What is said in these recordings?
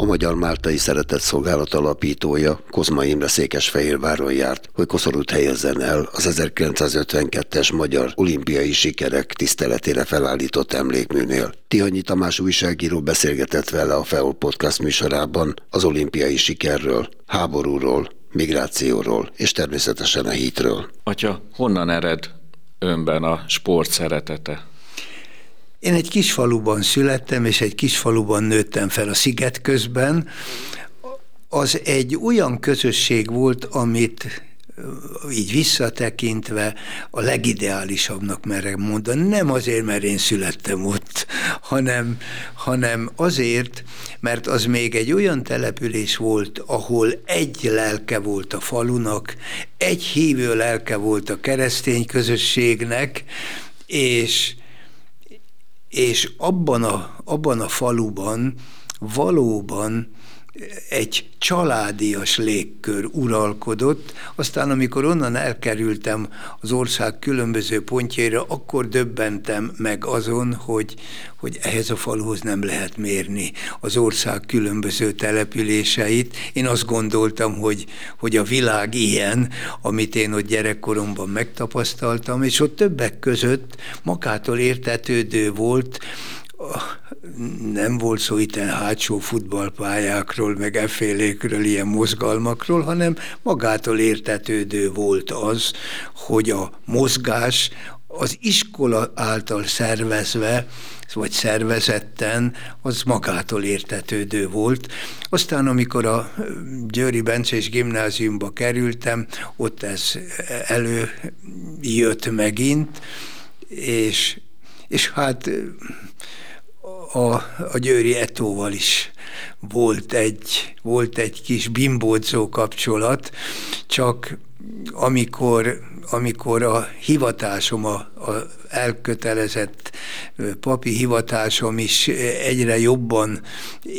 A Magyar Máltai Szeretett Szolgálat alapítója Kozma Imre Székesfehérváron járt, hogy koszorút helyezzen el az 1952-es magyar olimpiai sikerek tiszteletére felállított emlékműnél. Tihanyi Tamás újságíró beszélgetett vele a FEOL podcast műsorában az olimpiai sikerről, háborúról, migrációról és természetesen a hitről. Atya, honnan ered önben a sport szeretete? Én egy kis faluban születtem, és egy kis faluban nőttem fel a sziget közben. Az egy olyan közösség volt, amit így visszatekintve a legideálisabbnak merem mondani. Nem azért, mert én születtem ott, hanem, hanem azért, mert az még egy olyan település volt, ahol egy lelke volt a falunak, egy hívő lelke volt a keresztény közösségnek, és és abban a, abban a faluban valóban egy családias légkör uralkodott, aztán amikor onnan elkerültem az ország különböző pontjaira, akkor döbbentem meg azon, hogy, hogy ehhez a faluhoz nem lehet mérni az ország különböző településeit. Én azt gondoltam, hogy, hogy a világ ilyen, amit én ott gyerekkoromban megtapasztaltam, és ott többek között magától értetődő volt, nem volt szó itt hátsó futballpályákról, meg effélékről, ilyen mozgalmakról, hanem magától értetődő volt az, hogy a mozgás az iskola által szervezve, vagy szervezetten, az magától értetődő volt. Aztán, amikor a Győri Bencés gimnáziumba kerültem, ott ez előjött megint, és, és hát a, a Győri Etóval is volt egy, volt egy kis bimbódzó kapcsolat, csak amikor, amikor a hivatásom, a, a elkötelezett papi hivatásom is egyre jobban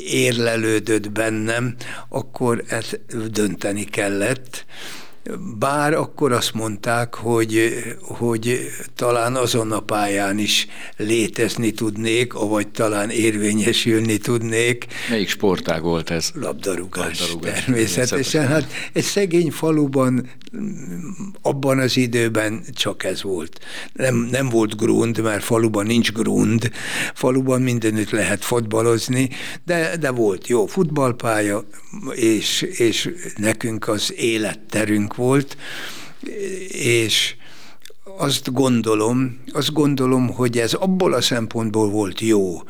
érlelődött bennem, akkor ezt dönteni kellett, bár akkor azt mondták, hogy, hogy talán azon a pályán is létezni tudnék, vagy talán érvényesülni tudnék. Melyik sportág volt ez? Labdarúgás, Labdarúgás természetesen. Hát egy szegény faluban abban az időben csak ez volt. Nem, nem volt grund, mert faluban nincs grund, faluban mindenütt lehet fotbalozni, de, de volt jó futballpálya, és, és nekünk az életterünk volt, és azt gondolom, azt gondolom, hogy ez abból a szempontból volt jó,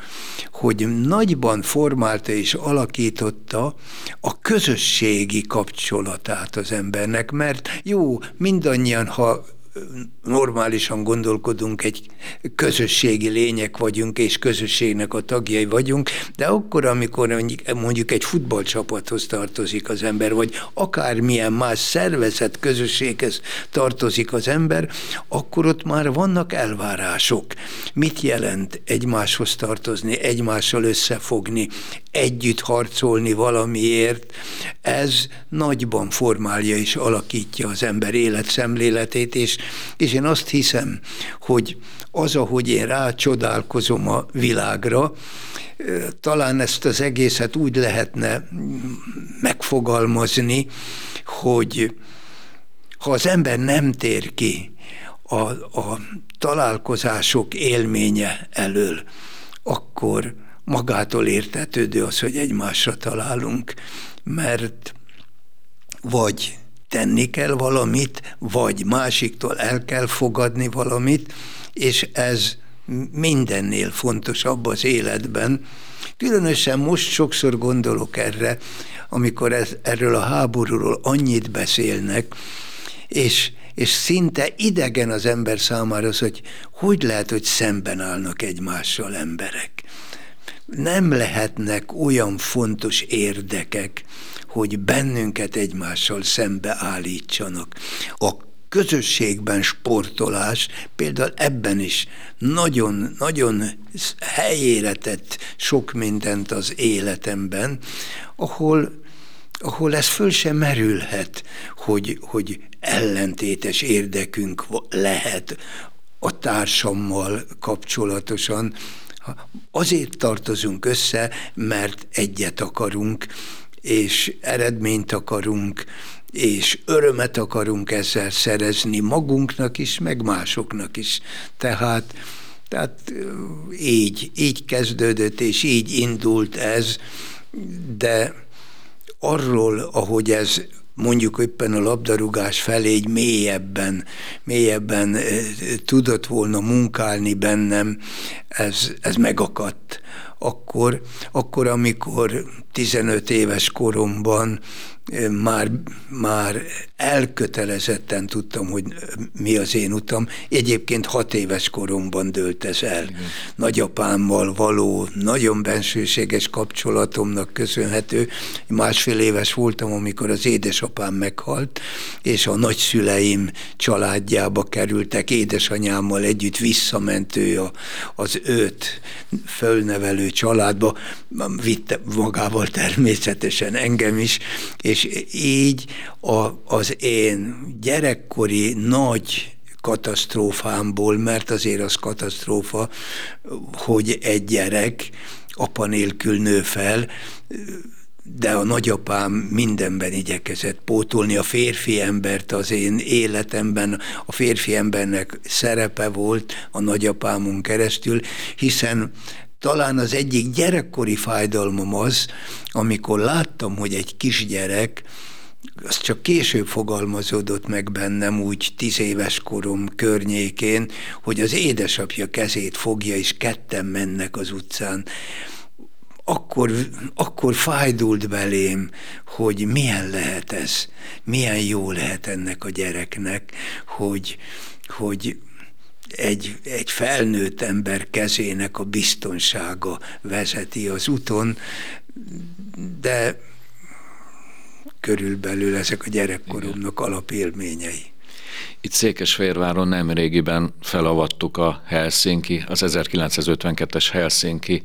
hogy nagyban formálta és alakította a közösségi kapcsolatát az embernek, mert jó, mindannyian, ha normálisan gondolkodunk, egy közösségi lények vagyunk, és közösségnek a tagjai vagyunk, de akkor, amikor mondjuk egy futballcsapathoz tartozik az ember, vagy akármilyen más szervezet közösséghez tartozik az ember, akkor ott már vannak elvárások. Mit jelent egymáshoz tartozni, egymással összefogni, együtt harcolni valamiért? Ez nagyban formálja és alakítja az ember életszemléletét, és és én azt hiszem, hogy az, ahogy én rácsodálkozom a világra, talán ezt az egészet úgy lehetne megfogalmazni, hogy ha az ember nem tér ki a, a találkozások élménye elől, akkor magától értetődő az, hogy egymásra találunk, mert vagy tenni kell valamit, vagy másiktól el kell fogadni valamit, és ez mindennél fontosabb az életben. Különösen most sokszor gondolok erre, amikor ez, erről a háborúról annyit beszélnek, és, és szinte idegen az ember számára az, hogy hogy lehet, hogy szemben állnak egymással emberek. Nem lehetnek olyan fontos érdekek, hogy bennünket egymással szembe állítsanak. A közösségben sportolás, például ebben is nagyon, nagyon helyére tett sok mindent az életemben, ahol ahol ez föl sem merülhet, hogy, hogy ellentétes érdekünk lehet a társammal kapcsolatosan. Azért tartozunk össze, mert egyet akarunk, és eredményt akarunk, és örömet akarunk ezzel szerezni magunknak is, meg másoknak is. Tehát, tehát így, így kezdődött, és így indult ez, de arról, ahogy ez mondjuk éppen a labdarúgás felé egy mélyebben, mélyebben tudott volna munkálni bennem, ez, ez megakadt. Akkor, akkor, amikor 15 éves koromban már, már elkötelezetten tudtam, hogy mi az én utam. Egyébként hat éves koromban dőlt ez el. Igen. Nagyapámmal való, nagyon bensőséges kapcsolatomnak köszönhető. Másfél éves voltam, amikor az édesapám meghalt, és a nagyszüleim családjába kerültek, édesanyámmal együtt visszament ő a, az őt fölnevelő családba, vitte magával természetesen engem is, és így a, az én gyerekkori nagy katasztrófámból, mert azért az katasztrófa, hogy egy gyerek apa nélkül nő fel, de a nagyapám mindenben igyekezett pótolni. A férfi embert az én életemben, a férfi embernek szerepe volt a nagyapámon keresztül, hiszen talán az egyik gyerekkori fájdalmam az, amikor láttam, hogy egy kisgyerek, az csak később fogalmazódott meg bennem úgy tíz éves korom környékén, hogy az édesapja kezét fogja, és ketten mennek az utcán. Akkor, akkor fájdult belém, hogy milyen lehet ez, milyen jó lehet ennek a gyereknek, hogy, hogy egy, egy felnőtt ember kezének a biztonsága vezeti az úton, de körülbelül ezek a gyerekkoromnak alapélményei. Itt Székesfehérváron nem régiben felavattuk a Helsinki, az 1952-es Helsinki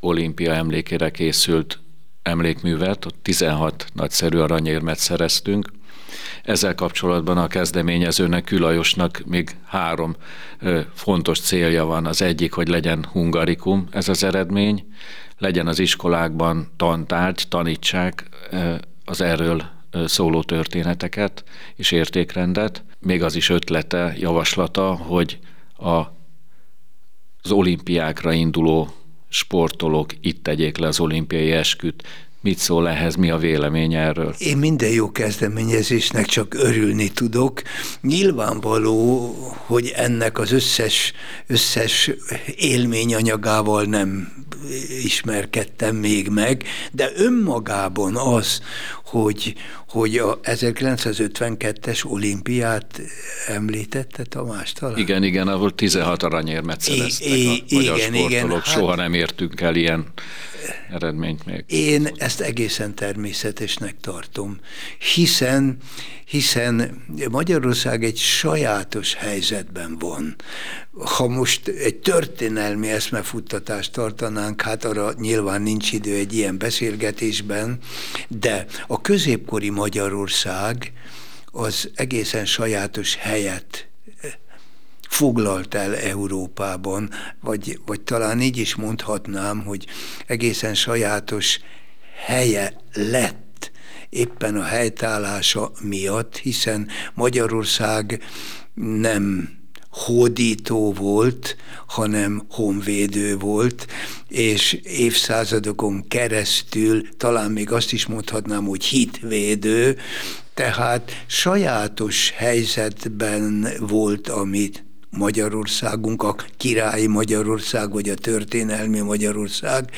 olimpia emlékére készült emlékművet, ott 16 nagyszerű aranyérmet szereztünk, ezzel kapcsolatban a kezdeményezőnek, Külajosnak még három fontos célja van. Az egyik, hogy legyen hungarikum ez az eredmény, legyen az iskolákban tantárgy, tanítsák az erről szóló történeteket és értékrendet. Még az is ötlete, javaslata, hogy a, az olimpiákra induló sportolók itt tegyék le az olimpiai esküt, Mit szól ehhez, mi a vélemény erről? Én minden jó kezdeményezésnek csak örülni tudok. Nyilvánvaló, hogy ennek az összes, összes élményanyagával nem ismerkedtem még meg, de önmagában az, hogy, hogy a 1952-es olimpiát említette Tamás talán? Igen, igen, ahol 16 aranyérmet szereztek I, I, a magyar igen, sportolók. Igen, Soha hát, nem értünk el ilyen eredményt még. Én ezt egészen természetesnek tartom, hiszen, hiszen Magyarország egy sajátos helyzetben van. Ha most egy történelmi eszmefuttatást tartanánk, hát arra nyilván nincs idő egy ilyen beszélgetésben, de a középkori Magyarország az egészen sajátos helyet foglalt el Európában, vagy, vagy talán így is mondhatnám, hogy egészen sajátos helye lett éppen a helytállása miatt, hiszen Magyarország nem hódító volt, hanem honvédő volt, és évszázadokon keresztül talán még azt is mondhatnám, hogy hitvédő, tehát sajátos helyzetben volt, amit Magyarországunk, a királyi Magyarország, vagy a történelmi Magyarország.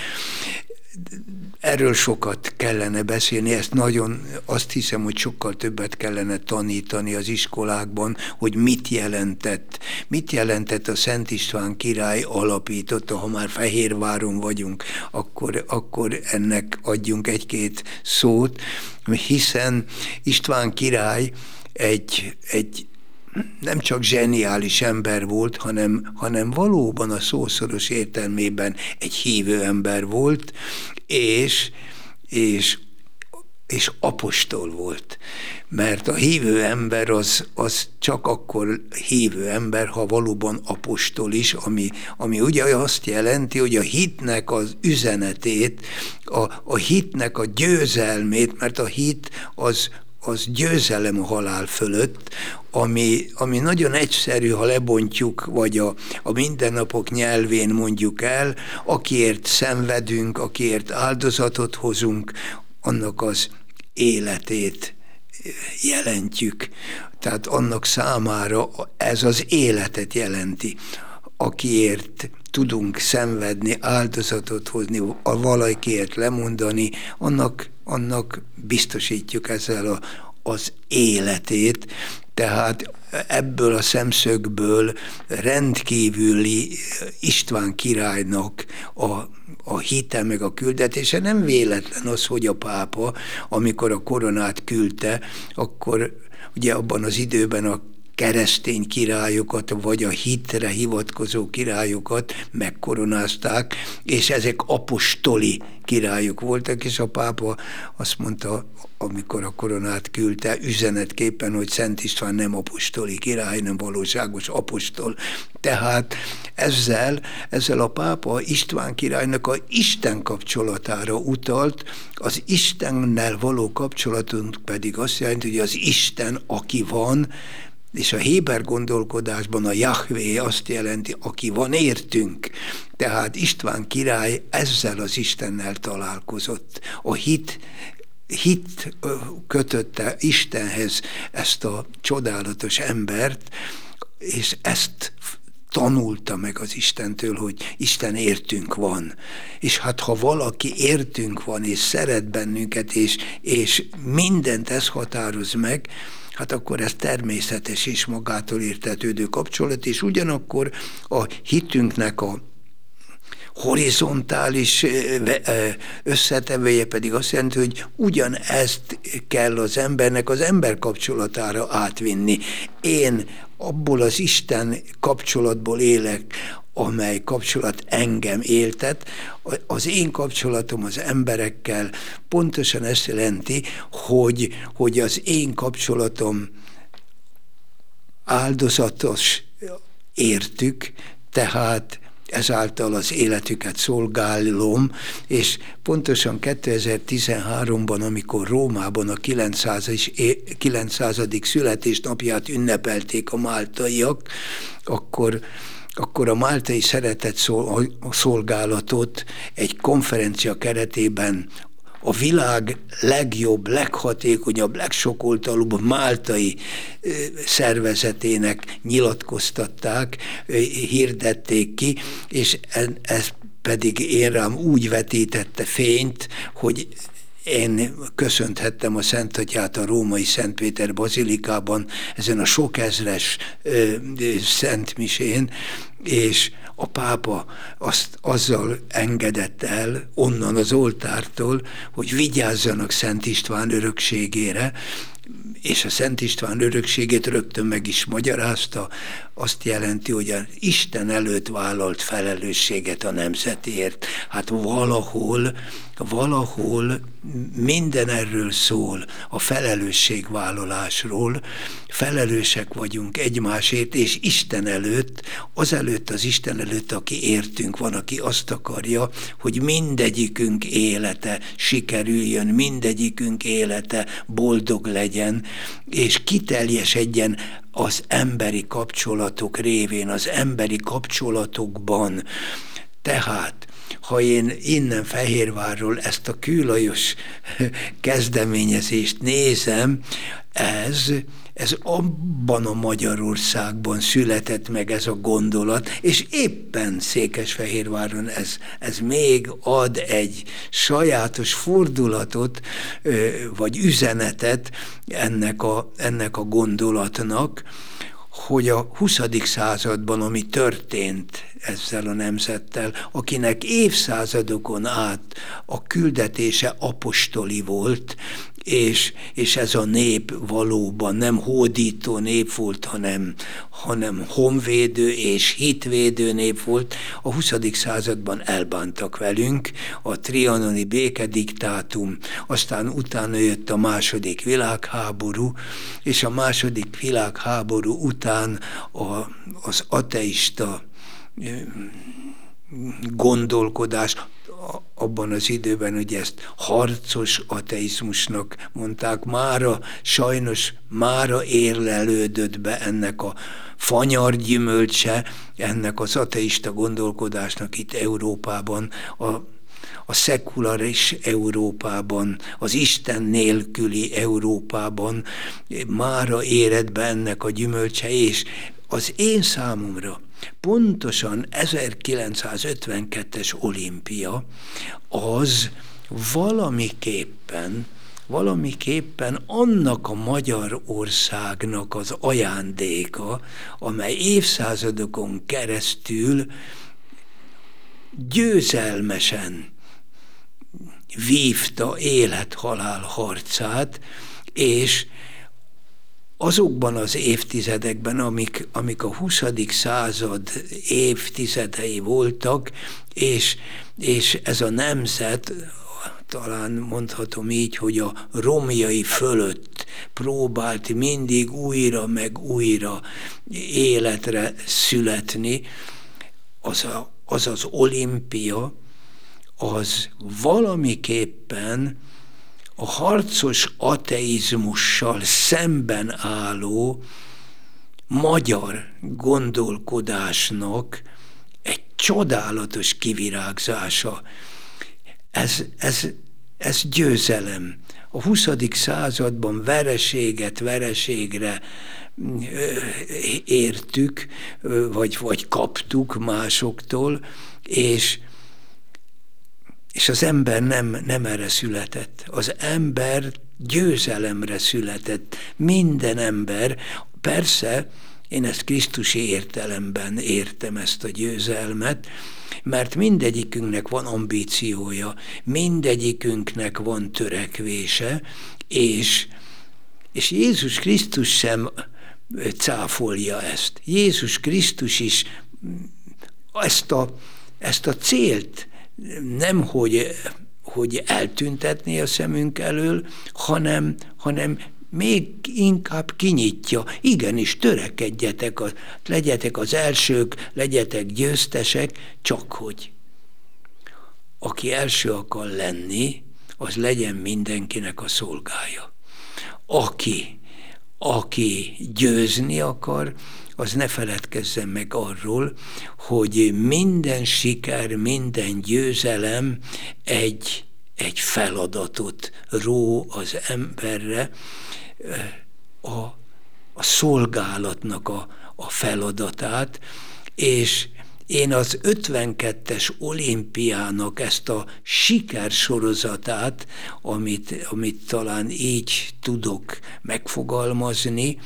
Erről sokat kellene beszélni, ezt nagyon, azt hiszem, hogy sokkal többet kellene tanítani az iskolákban, hogy mit jelentett, mit jelentett a Szent István király alapította, ha már Fehérváron vagyunk, akkor, akkor ennek adjunk egy-két szót, hiszen István király egy, egy nem csak zseniális ember volt, hanem, hanem valóban a szószoros értelmében egy hívő ember volt, és, és és apostol volt. Mert a hívő ember az, az csak akkor hívő ember, ha valóban apostol is, ami, ami ugye azt jelenti, hogy a hitnek az üzenetét, a, a hitnek a győzelmét, mert a hit az, az győzelem a halál fölött, ami, ami nagyon egyszerű, ha lebontjuk, vagy a, a mindennapok nyelvén mondjuk el, akiért szenvedünk, akiért áldozatot hozunk, annak az életét jelentjük. Tehát annak számára ez az életet jelenti, akiért tudunk szenvedni, áldozatot hozni, a valakiért lemondani, annak, annak biztosítjuk ezzel a, az életét. Tehát ebből a szemszögből rendkívüli István királynak a a hite meg a küldetése. Nem véletlen az, hogy a pápa, amikor a koronát küldte, akkor ugye abban az időben a keresztény királyokat, vagy a hitre hivatkozó királyokat megkoronázták, és ezek apostoli királyok voltak, és a pápa azt mondta, amikor a koronát küldte, üzenetképpen, hogy Szent István nem apostoli király, nem valóságos apostol. Tehát ezzel, ezzel a pápa István királynak a Isten kapcsolatára utalt, az Istennel való kapcsolatunk pedig azt jelenti, hogy az Isten, aki van, és a Héber gondolkodásban a Jahvé azt jelenti, aki van értünk. Tehát István király ezzel az Istennel találkozott. A hit hit kötötte Istenhez ezt a csodálatos embert, és ezt tanulta meg az Istentől, hogy Isten értünk van. És hát ha valaki értünk van, és szeret bennünket, és, és mindent ez határoz meg, hát akkor ez természetes és magától értetődő kapcsolat, és ugyanakkor a hitünknek a horizontális összetevője pedig azt jelenti, hogy ugyanezt kell az embernek az ember kapcsolatára átvinni. Én abból az Isten kapcsolatból élek, amely kapcsolat engem éltet, az én kapcsolatom az emberekkel pontosan ezt jelenti, hogy, hogy az én kapcsolatom áldozatos értük, tehát ezáltal az életüket szolgálom, és pontosan 2013-ban, amikor Rómában a 900. 900. születésnapját ünnepelték a máltaiak, akkor akkor a Máltai Szeretett Szolgálatot egy konferencia keretében a világ legjobb, leghatékonyabb, legsokoltalúbb máltai szervezetének nyilatkoztatták, hirdették ki, és ez pedig én rám úgy vetítette fényt, hogy én köszönthettem a Szent Atyát a római Szentpéter bazilikában, ezen a sok ezres ö, szentmisén, és a pápa azt azzal engedett el onnan az oltártól, hogy vigyázzanak Szent István örökségére, és a Szent István örökségét rögtön meg is magyarázta, azt jelenti, hogy az Isten előtt vállalt felelősséget a nemzetért. Hát valahol, valahol minden erről szól, a felelősségvállalásról, felelősek vagyunk egymásért, és Isten előtt, az előtt az Isten előtt, aki értünk van, aki azt akarja, hogy mindegyikünk élete sikerüljön, mindegyikünk élete boldog legyen, és kiteljesedjen az emberi kapcsolatok révén, az emberi kapcsolatokban. Tehát ha én innen Fehérvárról ezt a kőlajos kezdeményezést nézem, ez ez abban a Magyarországban született meg ez a gondolat, és éppen Székesfehérváron ez, ez még ad egy sajátos fordulatot, vagy üzenetet ennek a, ennek a gondolatnak, hogy a 20. században, ami történt ezzel a nemzettel, akinek évszázadokon át a küldetése apostoli volt, és, és ez a nép valóban nem hódító nép volt, hanem, hanem honvédő és hitvédő nép volt. A 20. században elbántak velünk, a trianoni békediktátum, aztán utána jött a második világháború, és a második világháború után a, az ateista gondolkodás, abban az időben, hogy ezt harcos ateizmusnak mondták, mára sajnos mára érlelődött be ennek a fanyar gyümölcse, ennek az ateista gondolkodásnak itt Európában, a, a szekularis Európában, az Isten nélküli Európában mára éred be ennek a gyümölcse, és az én számomra pontosan 1952-es olimpia az valamiképpen valamiképpen annak a magyar országnak az ajándéka, amely évszázadokon keresztül győzelmesen vívta élet-halál harcát, és azokban az évtizedekben, amik, amik a 20. század évtizedei voltak, és, és ez a nemzet, talán mondhatom így, hogy a romjai fölött próbált mindig újra meg újra életre születni, az a, az, az olimpia, az valamiképpen a harcos ateizmussal szemben álló magyar gondolkodásnak egy csodálatos kivirágzása. Ez, ez, ez győzelem. A 20. században vereséget vereségre értük, vagy, vagy kaptuk másoktól, és és az ember nem, nem erre született. Az ember győzelemre született. Minden ember, persze, én ezt Krisztusi értelemben értem ezt a győzelmet, mert mindegyikünknek van ambíciója, mindegyikünknek van törekvése, és, és Jézus Krisztus sem cáfolja ezt. Jézus Krisztus is ezt a, ezt a célt nem hogy, hogy eltüntetni a szemünk elől, hanem, hanem még inkább kinyitja. Igenis, törekedjetek, a, legyetek az elsők, legyetek győztesek, csak hogy aki első akar lenni, az legyen mindenkinek a szolgája. Aki, aki győzni akar, az ne feledkezzen meg arról, hogy minden siker, minden győzelem egy, egy feladatot ró az emberre, a, a szolgálatnak a, a feladatát, és én az 52-es olimpiának ezt a sikersorozatát, amit, amit talán így tudok megfogalmazni,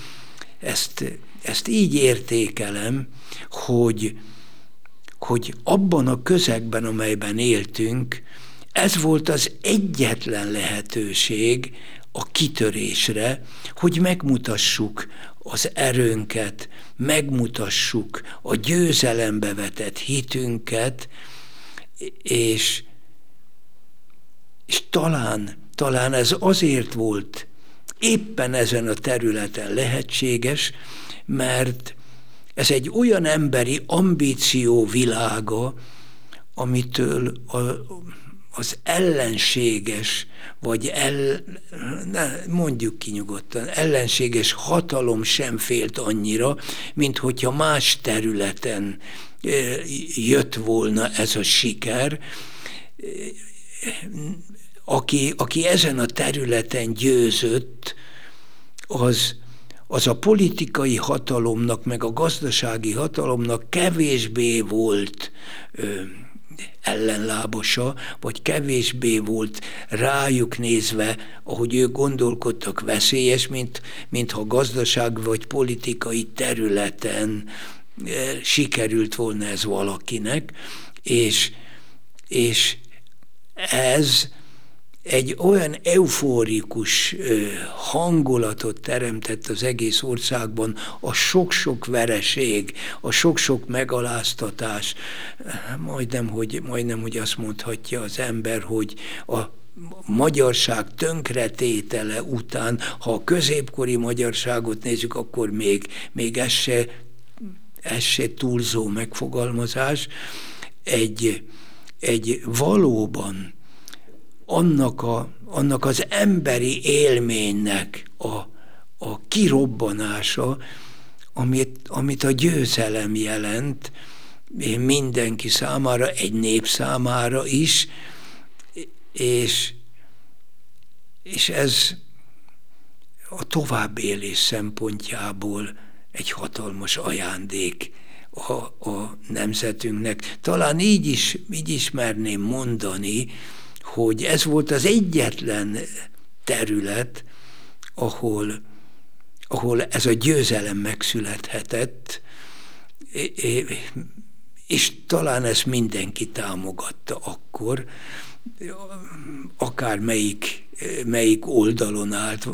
ezt ezt így értékelem, hogy, hogy abban a közegben, amelyben éltünk, ez volt az egyetlen lehetőség a kitörésre, hogy megmutassuk az erőnket, megmutassuk a győzelembe vetett hitünket, és, és talán, talán ez azért volt éppen ezen a területen lehetséges, mert ez egy olyan emberi ambíció világa, amitől a, az ellenséges, vagy el, ne, mondjuk ki nyugodtan, ellenséges hatalom sem félt annyira, mint hogyha más területen e, jött volna ez a siker, aki, aki ezen a területen győzött, az, az a politikai hatalomnak, meg a gazdasági hatalomnak kevésbé volt ö, ellenlábosa, vagy kevésbé volt rájuk nézve, ahogy ők gondolkodtak veszélyes, mint, mint ha gazdaság vagy politikai területen sikerült volna ez valakinek, és, és ez egy olyan eufórikus hangulatot teremtett az egész országban, a sok-sok vereség, a sok-sok megaláztatás, majdnem hogy, majdnem, hogy azt mondhatja az ember, hogy a magyarság tönkretétele után, ha a középkori magyarságot nézzük, akkor még, még ez se, ez se túlzó megfogalmazás, egy, egy valóban annak, a, annak az emberi élménynek a, a kirobbanása, amit, amit a győzelem jelent, mindenki számára, egy nép számára is, és, és ez a továbbélés szempontjából egy hatalmas ajándék a, a nemzetünknek. Talán így is, így is merném mondani, hogy ez volt az egyetlen terület, ahol, ahol ez a győzelem megszülethetett, és talán ezt mindenki támogatta akkor, akár melyik, melyik oldalon állt.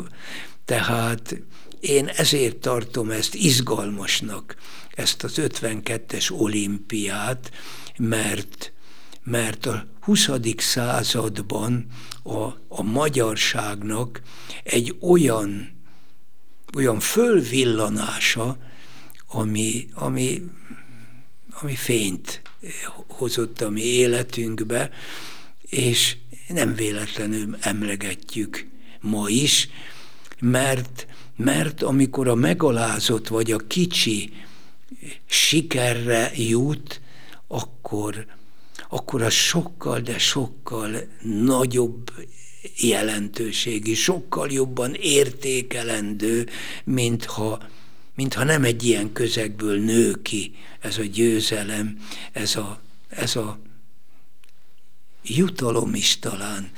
Tehát én ezért tartom ezt izgalmasnak, ezt az 52-es olimpiát, mert, mert a 20. században a, a magyarságnak egy olyan, olyan fölvillanása, ami, ami, ami fényt hozott a mi életünkbe, és nem véletlenül emlegetjük ma is, mert, mert amikor a megalázott vagy a kicsi sikerre jut, akkor, akkor az sokkal, de sokkal nagyobb jelentőségi, sokkal jobban értékelendő, mintha, mintha nem egy ilyen közegből nő ki ez a győzelem, ez a, ez a jutalom is talán.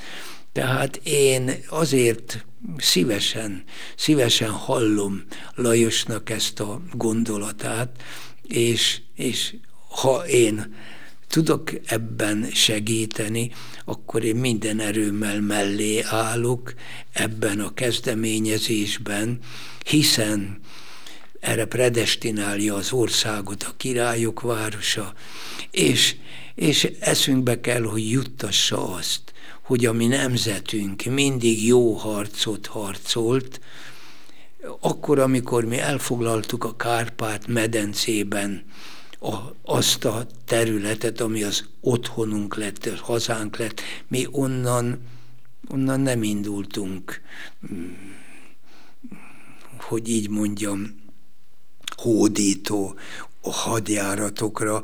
Tehát én azért szívesen, szívesen hallom Lajosnak ezt a gondolatát, és, és ha én tudok ebben segíteni, akkor én minden erőmmel mellé állok ebben a kezdeményezésben, hiszen erre predestinálja az országot a királyok városa, és, és eszünkbe kell, hogy juttassa azt, hogy a mi nemzetünk mindig jó harcot harcolt, akkor, amikor mi elfoglaltuk a Kárpát medencében a, azt a területet, ami az otthonunk lett, a hazánk lett, mi onnan, onnan nem indultunk, hogy így mondjam, hódító hadjáratokra,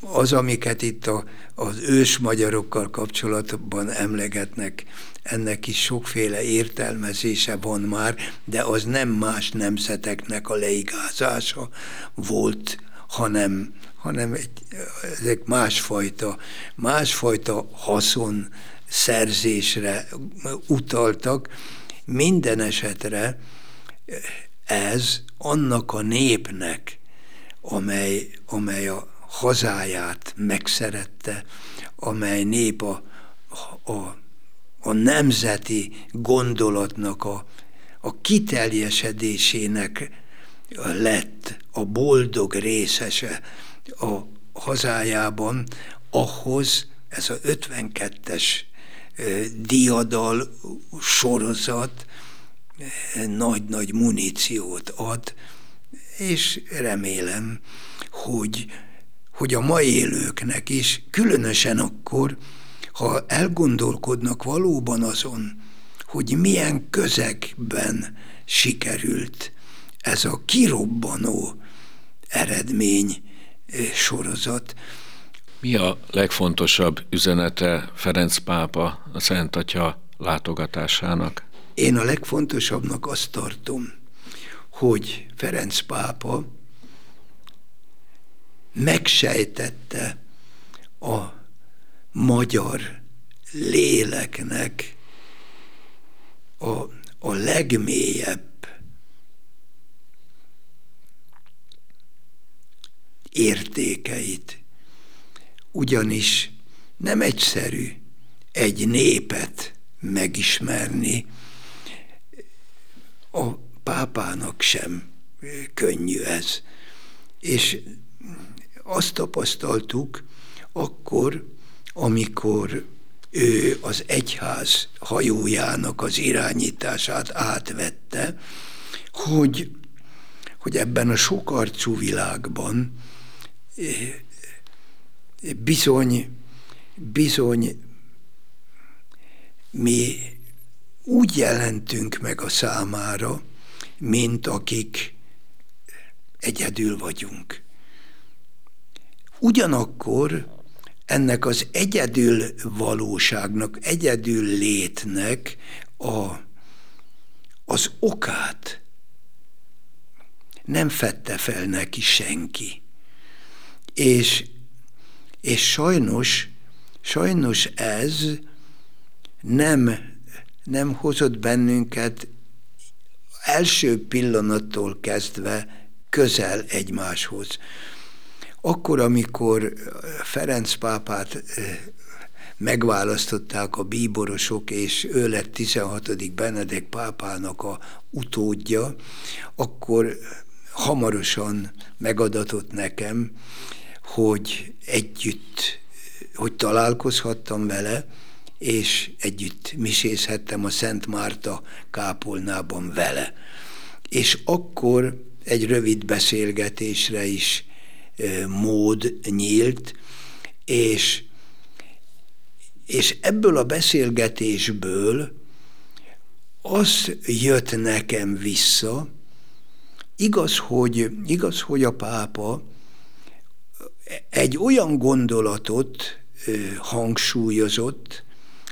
az, amiket itt a, az ős magyarokkal kapcsolatban emlegetnek, ennek is sokféle értelmezése van már, de az nem más nemzeteknek a leigázása volt, hanem, hanem egy, ezek másfajta, másfajta haszon szerzésre utaltak. Minden esetre ez annak a népnek, amely, amely a hazáját megszerette, amely nép a, a, a nemzeti gondolatnak a, a kiteljesedésének lett a boldog részese a hazájában, ahhoz ez a 52-es diadal sorozat nagy-nagy muníciót ad, és remélem, hogy hogy a mai élőknek is, különösen akkor, ha elgondolkodnak valóban azon, hogy milyen közegben sikerült ez a kirobbanó eredmény sorozat. Mi a legfontosabb üzenete Ferenc pápa a Szent Atya látogatásának? Én a legfontosabbnak azt tartom, hogy Ferenc pápa megsejtette a magyar léleknek a, a legmélyebb értékeit. Ugyanis nem egyszerű egy népet megismerni, a pápának sem könnyű ez. És azt tapasztaltuk akkor, amikor ő az egyház hajójának az irányítását átvette, hogy, hogy ebben a sokarcú világban bizony, bizony mi úgy jelentünk meg a számára, mint akik egyedül vagyunk. Ugyanakkor ennek az egyedül valóságnak, egyedül létnek a, az okát nem fette fel neki senki. És, és sajnos, sajnos ez nem, nem hozott bennünket első pillanattól kezdve közel egymáshoz. Akkor, amikor Ferenc pápát megválasztották a bíborosok, és ő lett 16. Benedek pápának a utódja, akkor hamarosan megadatott nekem, hogy együtt, hogy találkozhattam vele, és együtt misézhettem a Szent Márta kápolnában vele. És akkor egy rövid beszélgetésre is mód nyílt, és, és ebből a beszélgetésből az jött nekem vissza, igaz, hogy, igaz, hogy a pápa egy olyan gondolatot hangsúlyozott,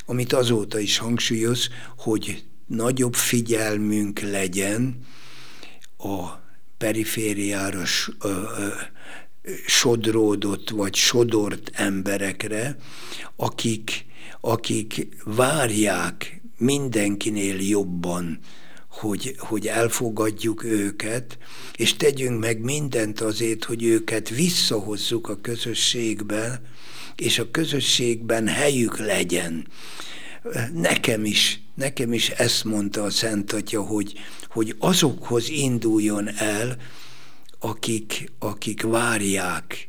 amit azóta is hangsúlyoz, hogy nagyobb figyelmünk legyen a perifériára sodródott vagy sodort emberekre, akik, akik várják mindenkinél jobban, hogy, hogy elfogadjuk őket, és tegyünk meg mindent azért, hogy őket visszahozzuk a közösségbe, és a közösségben helyük legyen. Nekem is, nekem is ezt mondta a Szent Atya, hogy, hogy azokhoz induljon el, akik, akik várják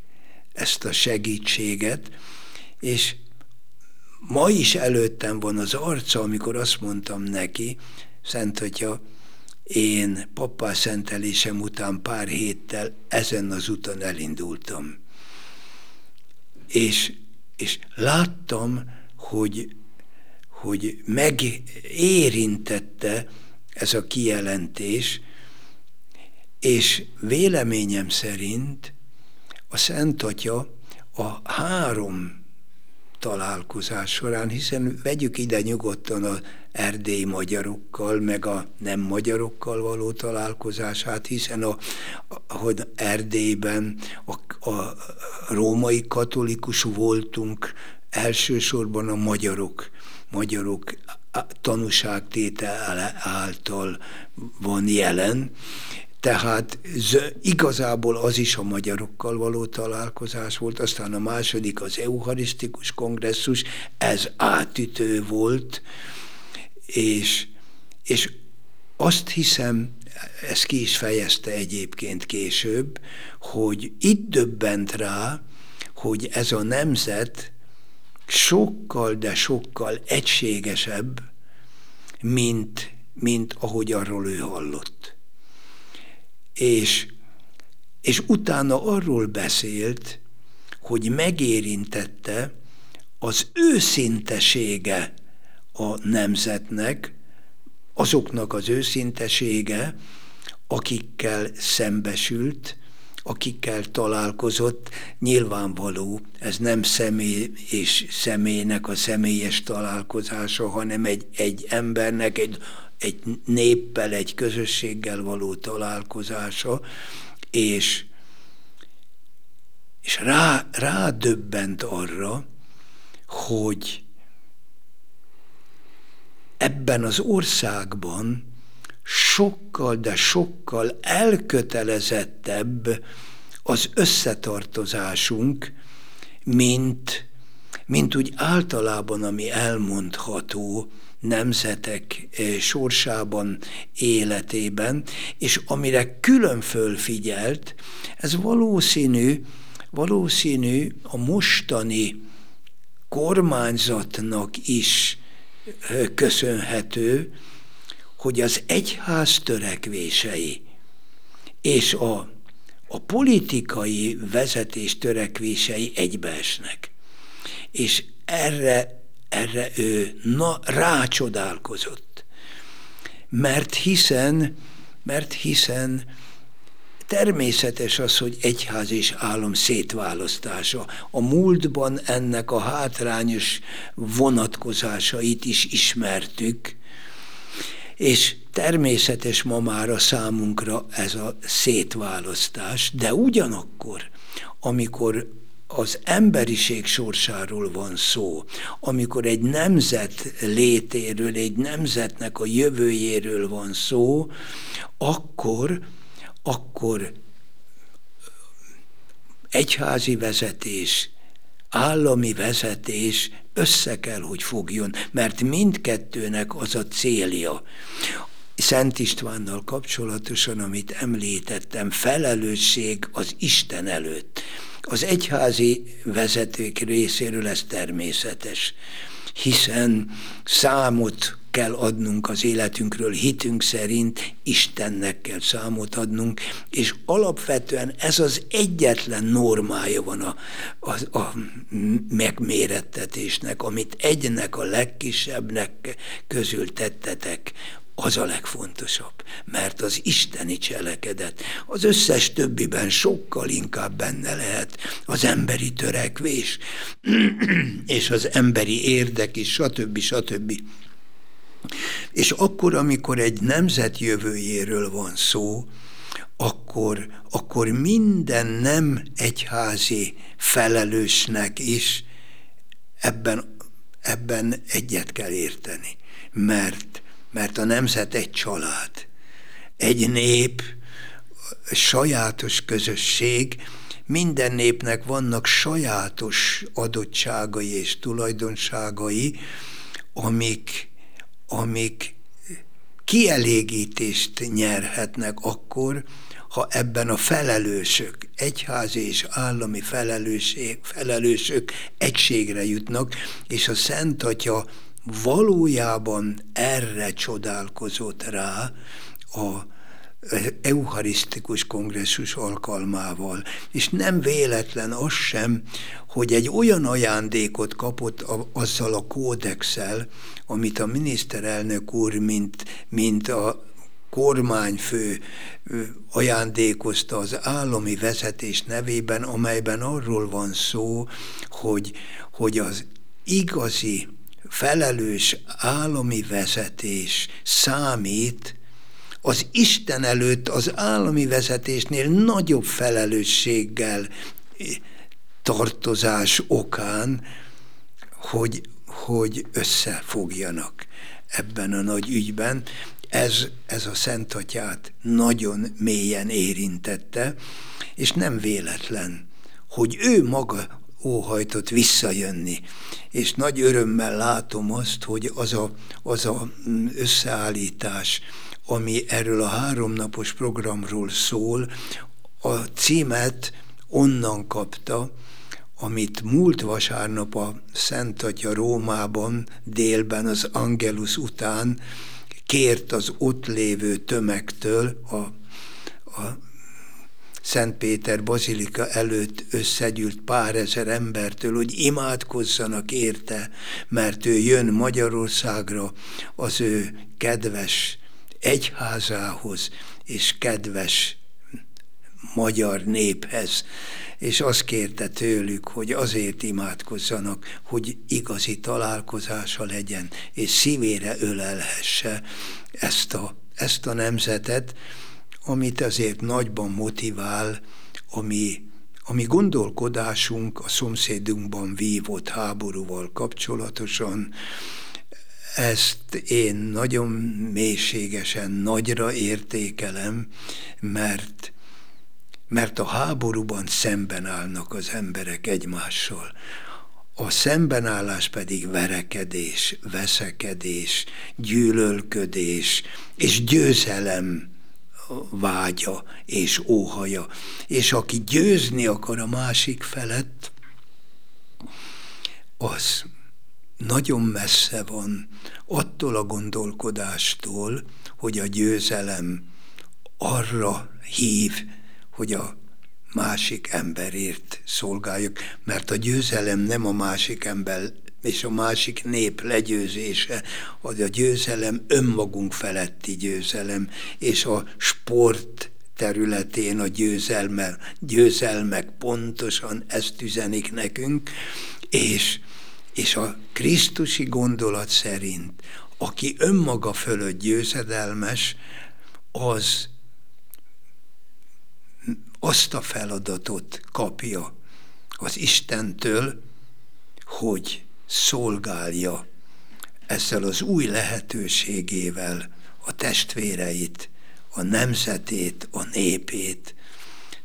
ezt a segítséget, és ma is előttem van az arca, amikor azt mondtam neki, Szent Atya, én papá szentelésem után pár héttel ezen az úton elindultam. És, és láttam, hogy, hogy megérintette ez a kijelentés, és véleményem szerint a Szent Atya a három találkozás során, hiszen vegyük ide nyugodtan a erdélyi magyarokkal, meg a nem magyarokkal való találkozását, hiszen a, hogy Erdélyben a, a római katolikus voltunk, elsősorban a magyarok, magyarok tanúságtétel által van jelen, tehát igazából az is a magyarokkal való találkozás volt, aztán a második az eucharisztikus kongresszus, ez átütő volt, és, és azt hiszem, ezt ki is fejezte egyébként később, hogy itt döbbent rá, hogy ez a nemzet sokkal, de sokkal egységesebb, mint, mint ahogy arról ő hallott. És, és utána arról beszélt, hogy megérintette az őszintesége a nemzetnek, azoknak az őszintesége, akikkel szembesült, akikkel találkozott, nyilvánvaló, ez nem személy és személynek a személyes találkozása, hanem egy, egy embernek, egy, egy néppel, egy közösséggel való találkozása, és, és rá, rádöbbent arra, hogy ebben az országban sokkal, de sokkal elkötelezettebb az összetartozásunk, mint, mint úgy általában, ami elmondható nemzetek eh, sorsában, életében, és amire külön fölfigyelt, ez valószínű, valószínű a mostani kormányzatnak is köszönhető, hogy az egyház törekvései és a, a politikai vezetés törekvései egybeesnek. És erre, erre ő na, rácsodálkozott. Mert hiszen, mert hiszen természetes az, hogy egyház és állam szétválasztása. A múltban ennek a hátrányos vonatkozásait is ismertük, és természetes ma már a számunkra ez a szétválasztás, de ugyanakkor, amikor az emberiség sorsáról van szó, amikor egy nemzet létéről, egy nemzetnek a jövőjéről van szó, akkor, akkor egyházi vezetés, állami vezetés össze kell, hogy fogjon, mert mindkettőnek az a célja. Szent Istvánnal kapcsolatosan, amit említettem, felelősség az Isten előtt. Az egyházi vezetők részéről ez természetes, hiszen számot kell adnunk az életünkről, hitünk szerint Istennek kell számot adnunk, és alapvetően ez az egyetlen normája van a, a, a megmérettetésnek, amit egynek a legkisebbnek közül tettetek, az a legfontosabb, mert az isteni cselekedet az összes többiben sokkal inkább benne lehet az emberi törekvés, és az emberi érdek is, stb. stb. És akkor, amikor egy nemzet jövőjéről van szó, akkor, akkor minden nem egyházi felelősnek is ebben, ebben egyet kell érteni. Mert, mert a nemzet egy család, egy nép, sajátos közösség, minden népnek vannak sajátos adottságai és tulajdonságai, amik, amik kielégítést nyerhetnek akkor, ha ebben a felelősök, egyházi és állami felelősök, felelősök egységre jutnak, és a Szent Atya valójában erre csodálkozott rá a eucharisztikus kongresszus alkalmával. És nem véletlen az sem, hogy egy olyan ajándékot kapott a, azzal a kódexel, amit a miniszterelnök úr, mint, mint a kormányfő ajándékozta az állami vezetés nevében, amelyben arról van szó, hogy, hogy az igazi felelős állami vezetés számít az Isten előtt az állami vezetésnél nagyobb felelősséggel tartozás okán, hogy, hogy összefogjanak ebben a nagy ügyben. Ez, ez a Szent Atyát nagyon mélyen érintette, és nem véletlen, hogy ő maga óhajtott visszajönni. És nagy örömmel látom azt, hogy az a, az a összeállítás, ami erről a háromnapos programról szól, a címet onnan kapta, amit múlt vasárnap a Szent Atya Rómában délben az Angelus után kért az ott lévő tömegtől, a, a Szent Péter bazilika előtt összegyűlt pár ezer embertől, hogy imádkozzanak érte, mert ő jön Magyarországra az ő kedves egyházához és kedves magyar néphez, és azt kérte tőlük, hogy azért imádkozzanak, hogy igazi találkozása legyen, és szívére ölelhesse ezt a, ezt a nemzetet, amit azért nagyban motivál, ami, ami gondolkodásunk a szomszédunkban vívott háborúval kapcsolatosan, ezt én nagyon mélységesen nagyra értékelem, mert, mert a háborúban szemben állnak az emberek egymással. A szembenállás pedig verekedés, veszekedés, gyűlölködés és győzelem vágya és óhaja. És aki győzni akar a másik felett, az nagyon messze van attól a gondolkodástól, hogy a győzelem arra hív, hogy a másik emberért szolgáljuk, mert a győzelem nem a másik ember és a másik nép legyőzése, az a győzelem önmagunk feletti győzelem, és a sport területén a győzelme, győzelmek pontosan ezt üzenik nekünk, és, és a Krisztusi gondolat szerint, aki önmaga fölött győzedelmes, az azt a feladatot kapja az Istentől, hogy szolgálja ezzel az új lehetőségével a testvéreit, a nemzetét, a népét.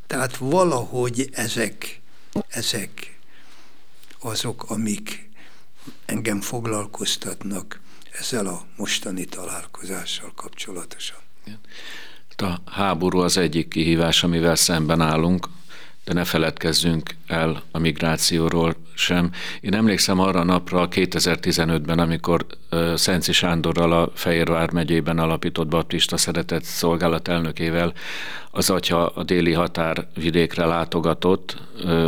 Tehát valahogy ezek, ezek azok, amik engem foglalkoztatnak ezzel a mostani találkozással kapcsolatosan. A háború az egyik kihívás, amivel szemben állunk, de ne feledkezzünk el a migrációról sem. Én emlékszem arra a napra 2015-ben, amikor Szenci Sándorral a Fehérvár megyében alapított baptista szeretett szolgálat elnökével az atya a déli határ vidékre látogatott,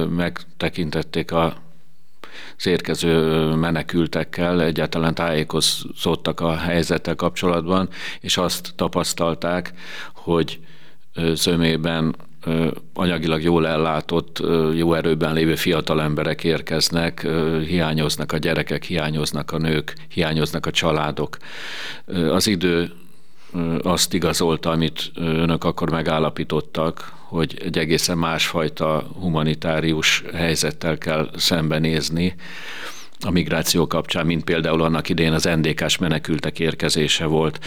megtekintették a az érkező menekültekkel egyáltalán tájékozódtak a helyzettel kapcsolatban, és azt tapasztalták, hogy zömében anyagilag jól ellátott, jó erőben lévő fiatal emberek érkeznek, hiányoznak a gyerekek, hiányoznak a nők, hiányoznak a családok. Az idő azt igazolta, amit önök akkor megállapítottak, hogy egy egészen másfajta humanitárius helyzettel kell szembenézni a migráció kapcsán, mint például annak idén az NDK-s menekültek érkezése volt.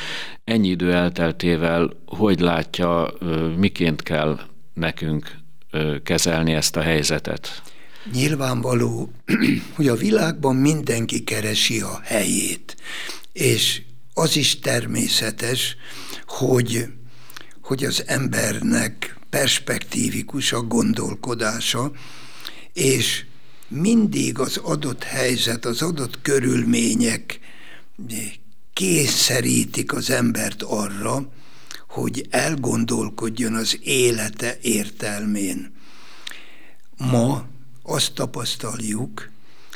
Ennyi idő elteltével, hogy látja, miként kell nekünk kezelni ezt a helyzetet? Nyilvánvaló, hogy a világban mindenki keresi a helyét, és az is természetes, hogy, hogy az embernek perspektívikus a gondolkodása, és mindig az adott helyzet, az adott körülmények kényszerítik az embert arra, hogy elgondolkodjon az élete értelmén. Ma azt tapasztaljuk,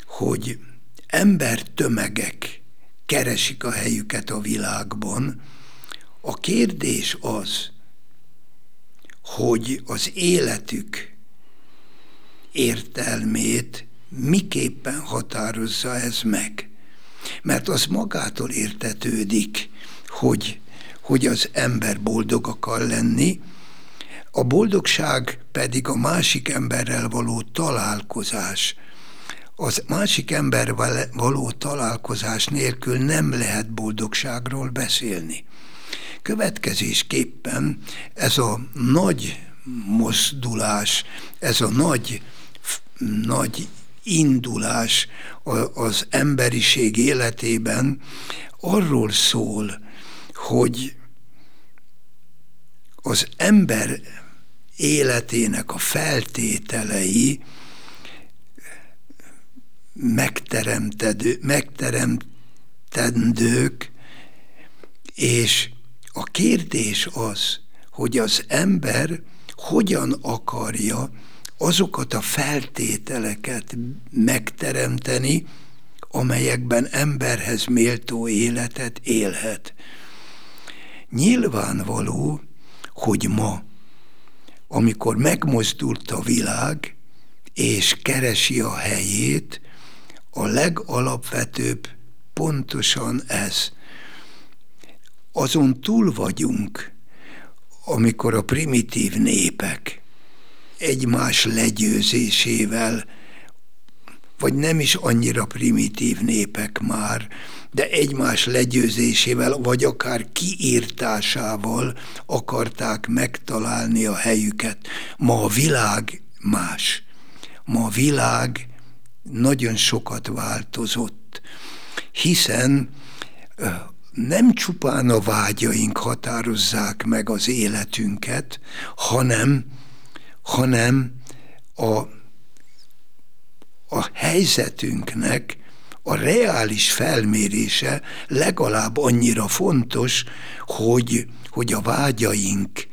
hogy embertömegek keresik a helyüket a világban. A kérdés az, hogy az életük értelmét miképpen határozza ez meg. Mert az magától értetődik, hogy hogy az ember boldog akar lenni, a boldogság pedig a másik emberrel való találkozás. Az másik emberrel való találkozás nélkül nem lehet boldogságról beszélni. Következésképpen ez a nagy mozdulás, ez a nagy, nagy indulás az emberiség életében arról szól, hogy az ember életének a feltételei megteremtendők, és a kérdés az, hogy az ember hogyan akarja azokat a feltételeket megteremteni, amelyekben emberhez méltó életet élhet. Nyilvánvaló, hogy ma, amikor megmozdult a világ, és keresi a helyét, a legalapvetőbb pontosan ez. Azon túl vagyunk, amikor a primitív népek egymás legyőzésével vagy nem is annyira primitív népek már, de egymás legyőzésével, vagy akár kiírtásával akarták megtalálni a helyüket. Ma a világ más. Ma a világ nagyon sokat változott, hiszen nem csupán a vágyaink határozzák meg az életünket, hanem, hanem a, a helyzetünknek a reális felmérése legalább annyira fontos, hogy, hogy a vágyaink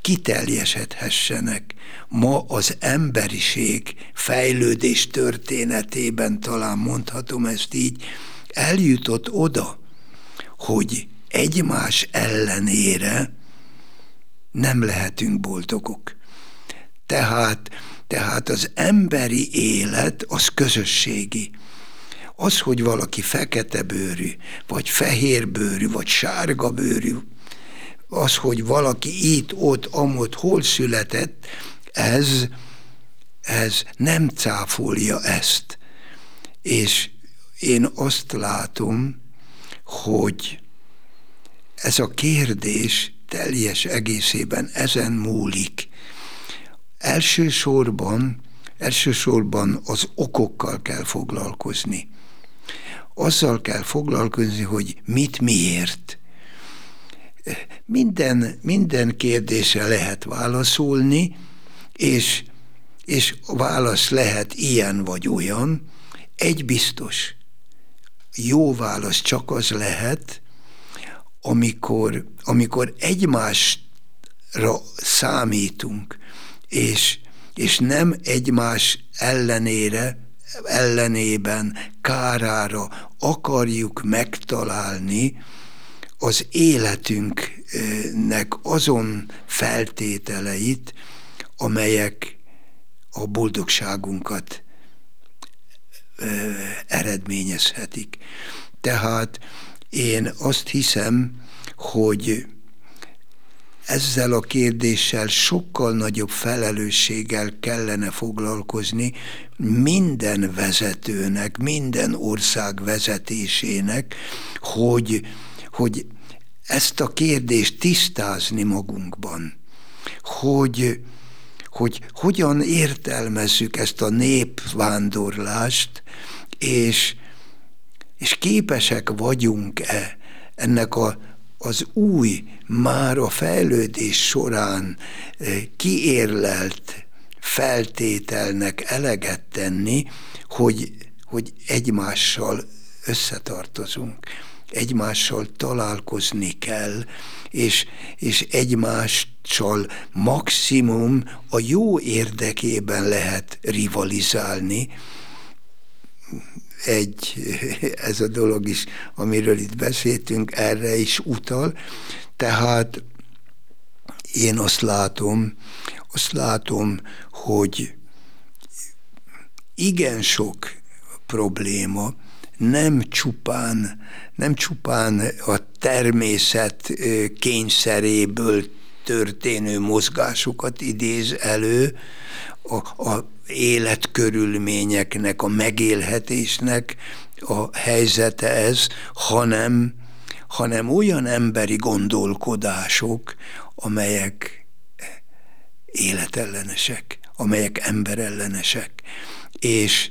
kiteljesedhessenek. Ma az emberiség fejlődés történetében talán mondhatom ezt így, eljutott oda, hogy egymás ellenére nem lehetünk boldogok. Tehát, tehát az emberi élet az közösségi. Az, hogy valaki fekete bőrű, vagy fehér bőrű, vagy sárga bőrű, az, hogy valaki itt, ott, amott, hol született, ez, ez nem cáfolja ezt. És én azt látom, hogy ez a kérdés teljes egészében ezen múlik. Elsősorban, elsősorban az okokkal kell foglalkozni. Azzal kell foglalkozni, hogy mit miért. Minden, minden kérdésre lehet válaszolni, és, és a válasz lehet ilyen vagy olyan. Egy biztos, jó válasz csak az lehet, amikor, amikor egymásra számítunk, és, és nem egymás ellenére, ellenében, kárára akarjuk megtalálni az életünknek azon feltételeit, amelyek a boldogságunkat eredményezhetik. Tehát én azt hiszem, hogy ezzel a kérdéssel sokkal nagyobb felelősséggel kellene foglalkozni minden vezetőnek, minden ország vezetésének, hogy, hogy ezt a kérdést tisztázni magunkban, hogy, hogy hogyan értelmezzük ezt a népvándorlást, és, és képesek vagyunk-e ennek a, az új, már a fejlődés során eh, kiérlelt feltételnek eleget tenni, hogy, hogy egymással összetartozunk, egymással találkozni kell, és, és egymással maximum a jó érdekében lehet rivalizálni. Egy, ez a dolog is, amiről itt beszéltünk, erre is utal. Tehát én azt látom, azt látom, hogy igen sok probléma nem csupán, nem csupán a természet kényszeréből történő mozgásokat idéz elő, a, a életkörülményeknek, a megélhetésnek a helyzete ez, hanem, hanem olyan emberi gondolkodások, amelyek életellenesek, amelyek emberellenesek. És,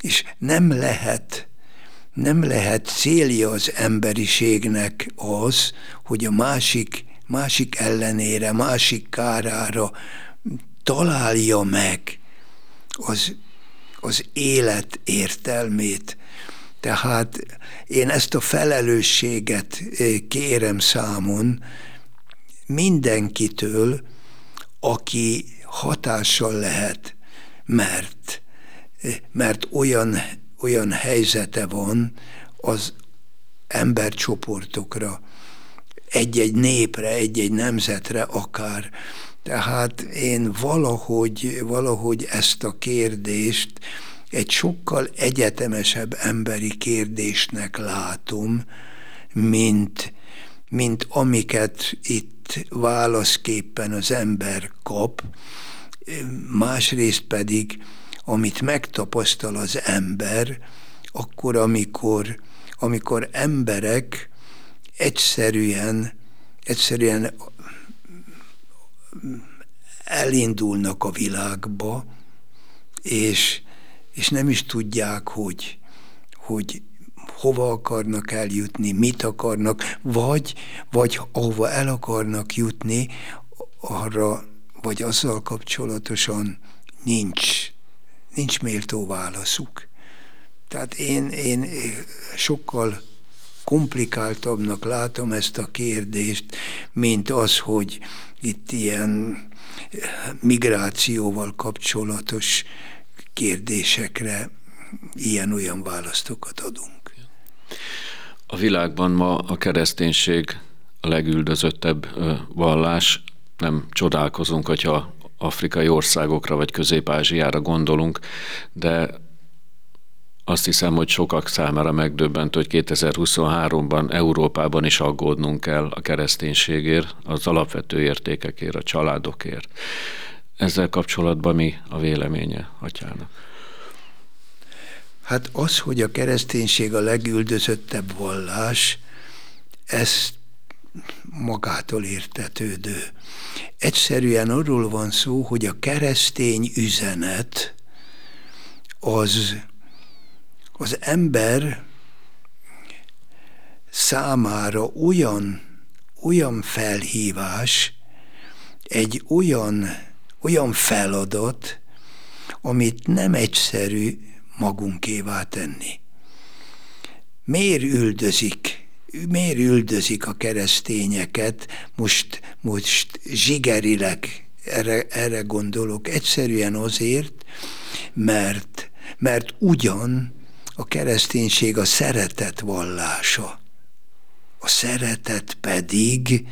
és nem lehet nem lehet célja az emberiségnek az, hogy a másik, másik ellenére, másik kárára találja meg az, az élet értelmét. Tehát én ezt a felelősséget eh, kérem számon mindenkitől, aki hatással lehet, mert, eh, mert olyan olyan helyzete van az embercsoportokra, egy-egy népre, egy-egy nemzetre akár. Tehát én valahogy, valahogy ezt a kérdést egy sokkal egyetemesebb emberi kérdésnek látom, mint, mint amiket itt válaszképpen az ember kap, másrészt pedig amit megtapasztal az ember, akkor, amikor, amikor emberek egyszerűen, egyszerűen elindulnak a világba, és, és nem is tudják, hogy, hogy hova akarnak eljutni, mit akarnak, vagy, vagy ahova el akarnak jutni, arra, vagy azzal kapcsolatosan nincs, nincs méltó válaszuk. Tehát én, én sokkal komplikáltabbnak látom ezt a kérdést, mint az, hogy itt ilyen migrációval kapcsolatos kérdésekre ilyen-olyan választokat adunk. A világban ma a kereszténység a legüldözöttebb vallás. Nem csodálkozunk, hogyha afrikai országokra vagy Közép-Ázsiára gondolunk, de azt hiszem, hogy sokak számára megdöbbentő, hogy 2023-ban Európában is aggódnunk kell a kereszténységért, az alapvető értékekért, a családokért. Ezzel kapcsolatban mi a véleménye atyának? Hát az, hogy a kereszténység a legüldözöttebb vallás, ez magától értetődő. Egyszerűen arról van szó, hogy a keresztény üzenet az, az ember számára olyan, olyan felhívás, egy olyan, olyan feladat, amit nem egyszerű magunkévá tenni. Miért üldözik? Miért üldözik a keresztényeket? Most, most zsigerileg erre, erre gondolok. Egyszerűen azért, mert, mert ugyan a kereszténység a szeretet vallása. A szeretet pedig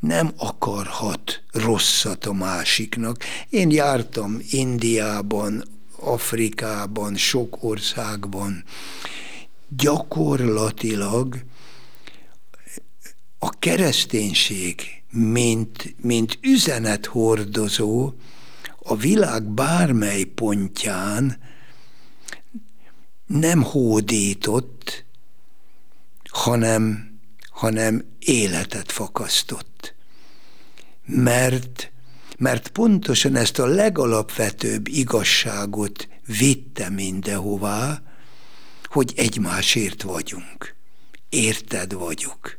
nem akarhat rosszat a másiknak. Én jártam Indiában, Afrikában, sok országban gyakorlatilag a kereszténység, mint, mint üzenethordozó a világ bármely pontján nem hódított, hanem, hanem életet fakasztott. Mert mert pontosan ezt a legalapvetőbb igazságot vitte mindenhová, hogy egymásért vagyunk. Érted vagyok.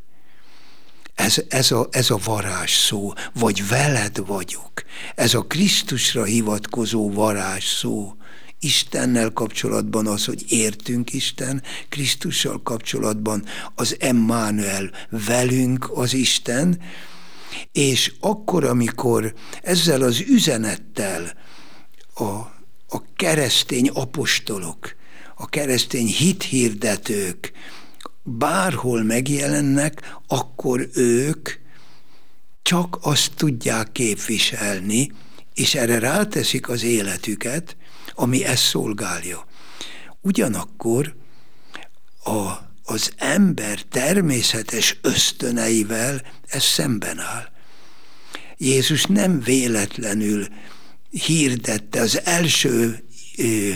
Ez, ez, a, ez a varázs vagy veled vagyok. Ez a Krisztusra hivatkozó varázs. Istennel kapcsolatban az, hogy értünk Isten, Krisztussal kapcsolatban az Emmanuel, velünk az Isten, és akkor, amikor ezzel az üzenettel a, a keresztény apostolok, a keresztény hithirdetők bárhol megjelennek, akkor ők csak azt tudják képviselni, és erre ráteszik az életüket, ami ezt szolgálja. Ugyanakkor a, az ember természetes ösztöneivel ez szemben áll. Jézus nem véletlenül hirdette az első ö,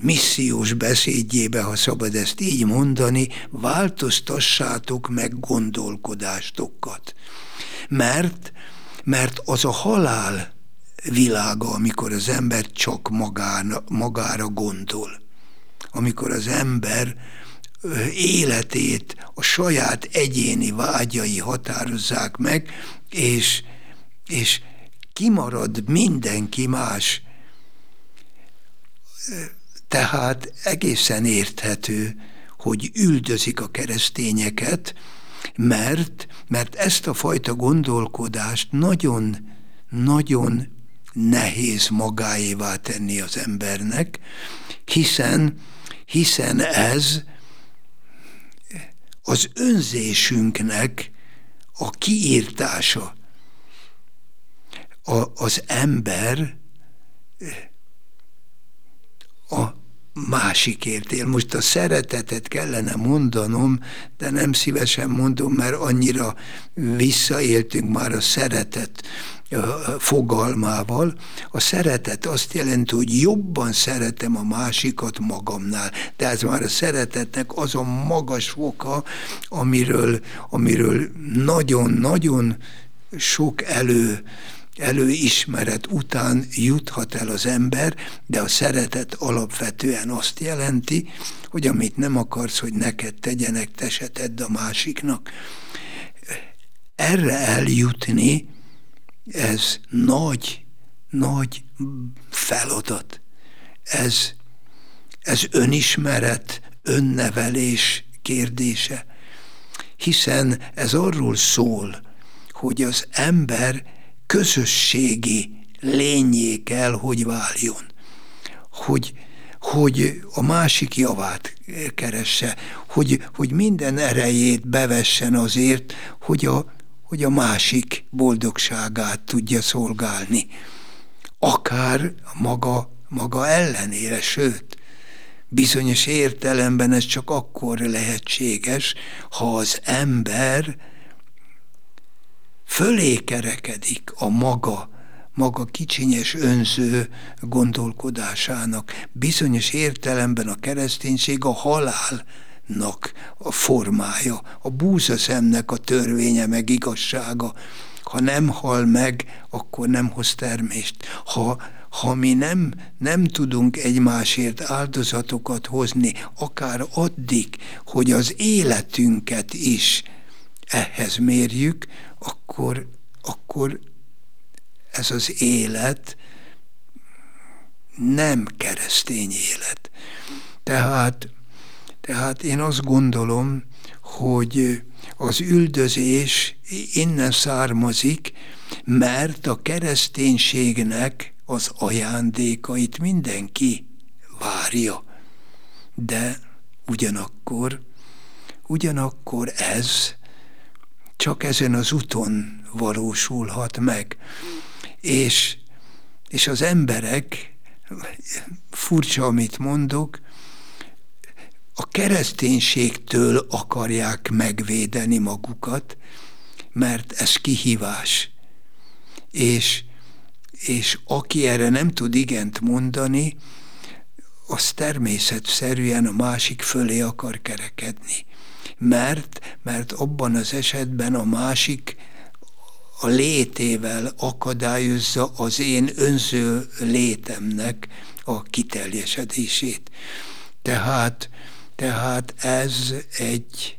missziós beszédjébe, ha szabad ezt így mondani, változtassátok meg gondolkodástokat. Mert, mert az a halál világa, amikor az ember csak magára, magára gondol. Amikor az ember életét a saját egyéni vágyai határozzák meg, és, és kimarad mindenki más. Tehát egészen érthető, hogy üldözik a keresztényeket, mert, mert ezt a fajta gondolkodást nagyon, nagyon nehéz magáévá tenni az embernek, hiszen, hiszen ez az önzésünknek a kiírtása. A, az ember másikért él. Most a szeretetet kellene mondanom, de nem szívesen mondom, mert annyira visszaéltünk már a szeretet fogalmával. A szeretet azt jelenti, hogy jobban szeretem a másikat magamnál. De ez már a szeretetnek az a magas foka, amiről, amiről nagyon-nagyon sok elő előismeret után juthat el az ember, de a szeretet alapvetően azt jelenti, hogy amit nem akarsz, hogy neked tegyenek, te se tedd a másiknak. Erre eljutni, ez nagy, nagy feladat. Ez, ez önismeret, önnevelés kérdése. Hiszen ez arról szól, hogy az ember közösségi lényé kell, hogy váljon. Hogy, hogy a másik javát keresse, hogy, hogy minden erejét bevessen azért, hogy a, hogy a másik boldogságát tudja szolgálni. Akár maga, maga ellenére, sőt, bizonyos értelemben ez csak akkor lehetséges, ha az ember fölé kerekedik a maga, maga kicsinyes önző gondolkodásának. Bizonyos értelemben a kereszténység a halálnak a formája, a búzaszemnek a törvénye meg igazsága. Ha nem hal meg, akkor nem hoz termést. Ha, ha mi nem, nem tudunk egymásért áldozatokat hozni, akár addig, hogy az életünket is ehhez mérjük, akkor, akkor ez az élet nem keresztény élet. Tehát, tehát én azt gondolom, hogy az üldözés innen származik, mert a kereszténységnek az ajándékait mindenki várja. De ugyanakkor, ugyanakkor ez csak ezen az úton valósulhat meg. És, és az emberek, furcsa, amit mondok, a kereszténységtől akarják megvédeni magukat, mert ez kihívás. És, és aki erre nem tud igent mondani, az természetszerűen a másik fölé akar kerekedni mert, mert abban az esetben a másik a létével akadályozza az én önző létemnek a kiteljesedését. Tehát, tehát ez egy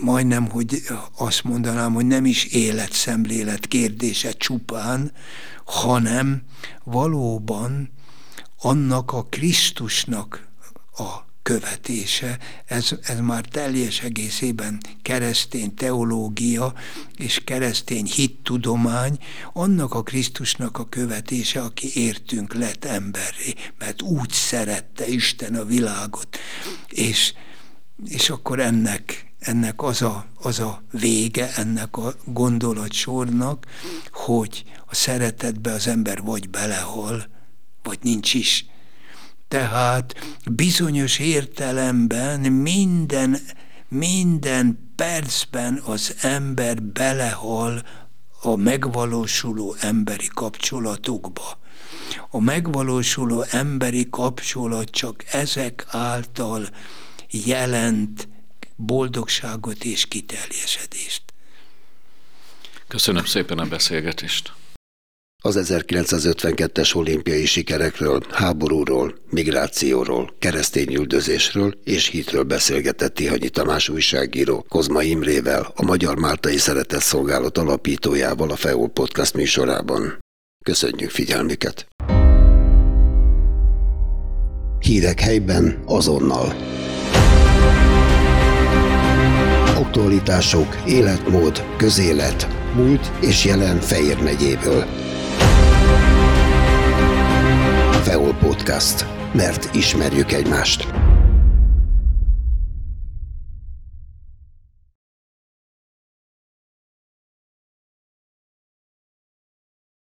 majdnem, hogy azt mondanám, hogy nem is életszemlélet kérdése csupán, hanem valóban annak a Krisztusnak a követése, ez, ez már teljes egészében keresztény teológia és keresztény hittudomány, annak a Krisztusnak a követése, aki értünk lett emberré, mert úgy szerette Isten a világot. És, és akkor ennek, ennek az a, az a vége, ennek a gondolatsornak, hogy a szeretetbe az ember vagy belehal, vagy nincs is tehát bizonyos értelemben minden, minden percben az ember belehal a megvalósuló emberi kapcsolatokba. A megvalósuló emberi kapcsolat csak ezek által jelent boldogságot és kiteljesedést. Köszönöm szépen a beszélgetést az 1952-es olimpiai sikerekről, háborúról, migrációról, keresztényüldözésről és hitről beszélgetett Tihanyi Tamás újságíró Kozma Imrével, a Magyar Máltai Szeretett Szolgálat alapítójával a FEOL Podcast műsorában. Köszönjük figyelmüket! Hírek helyben azonnal. Aktualitások, életmód, közélet, múlt és jelen Fejér megyéből. Feol Podcast, mert ismerjük egymást.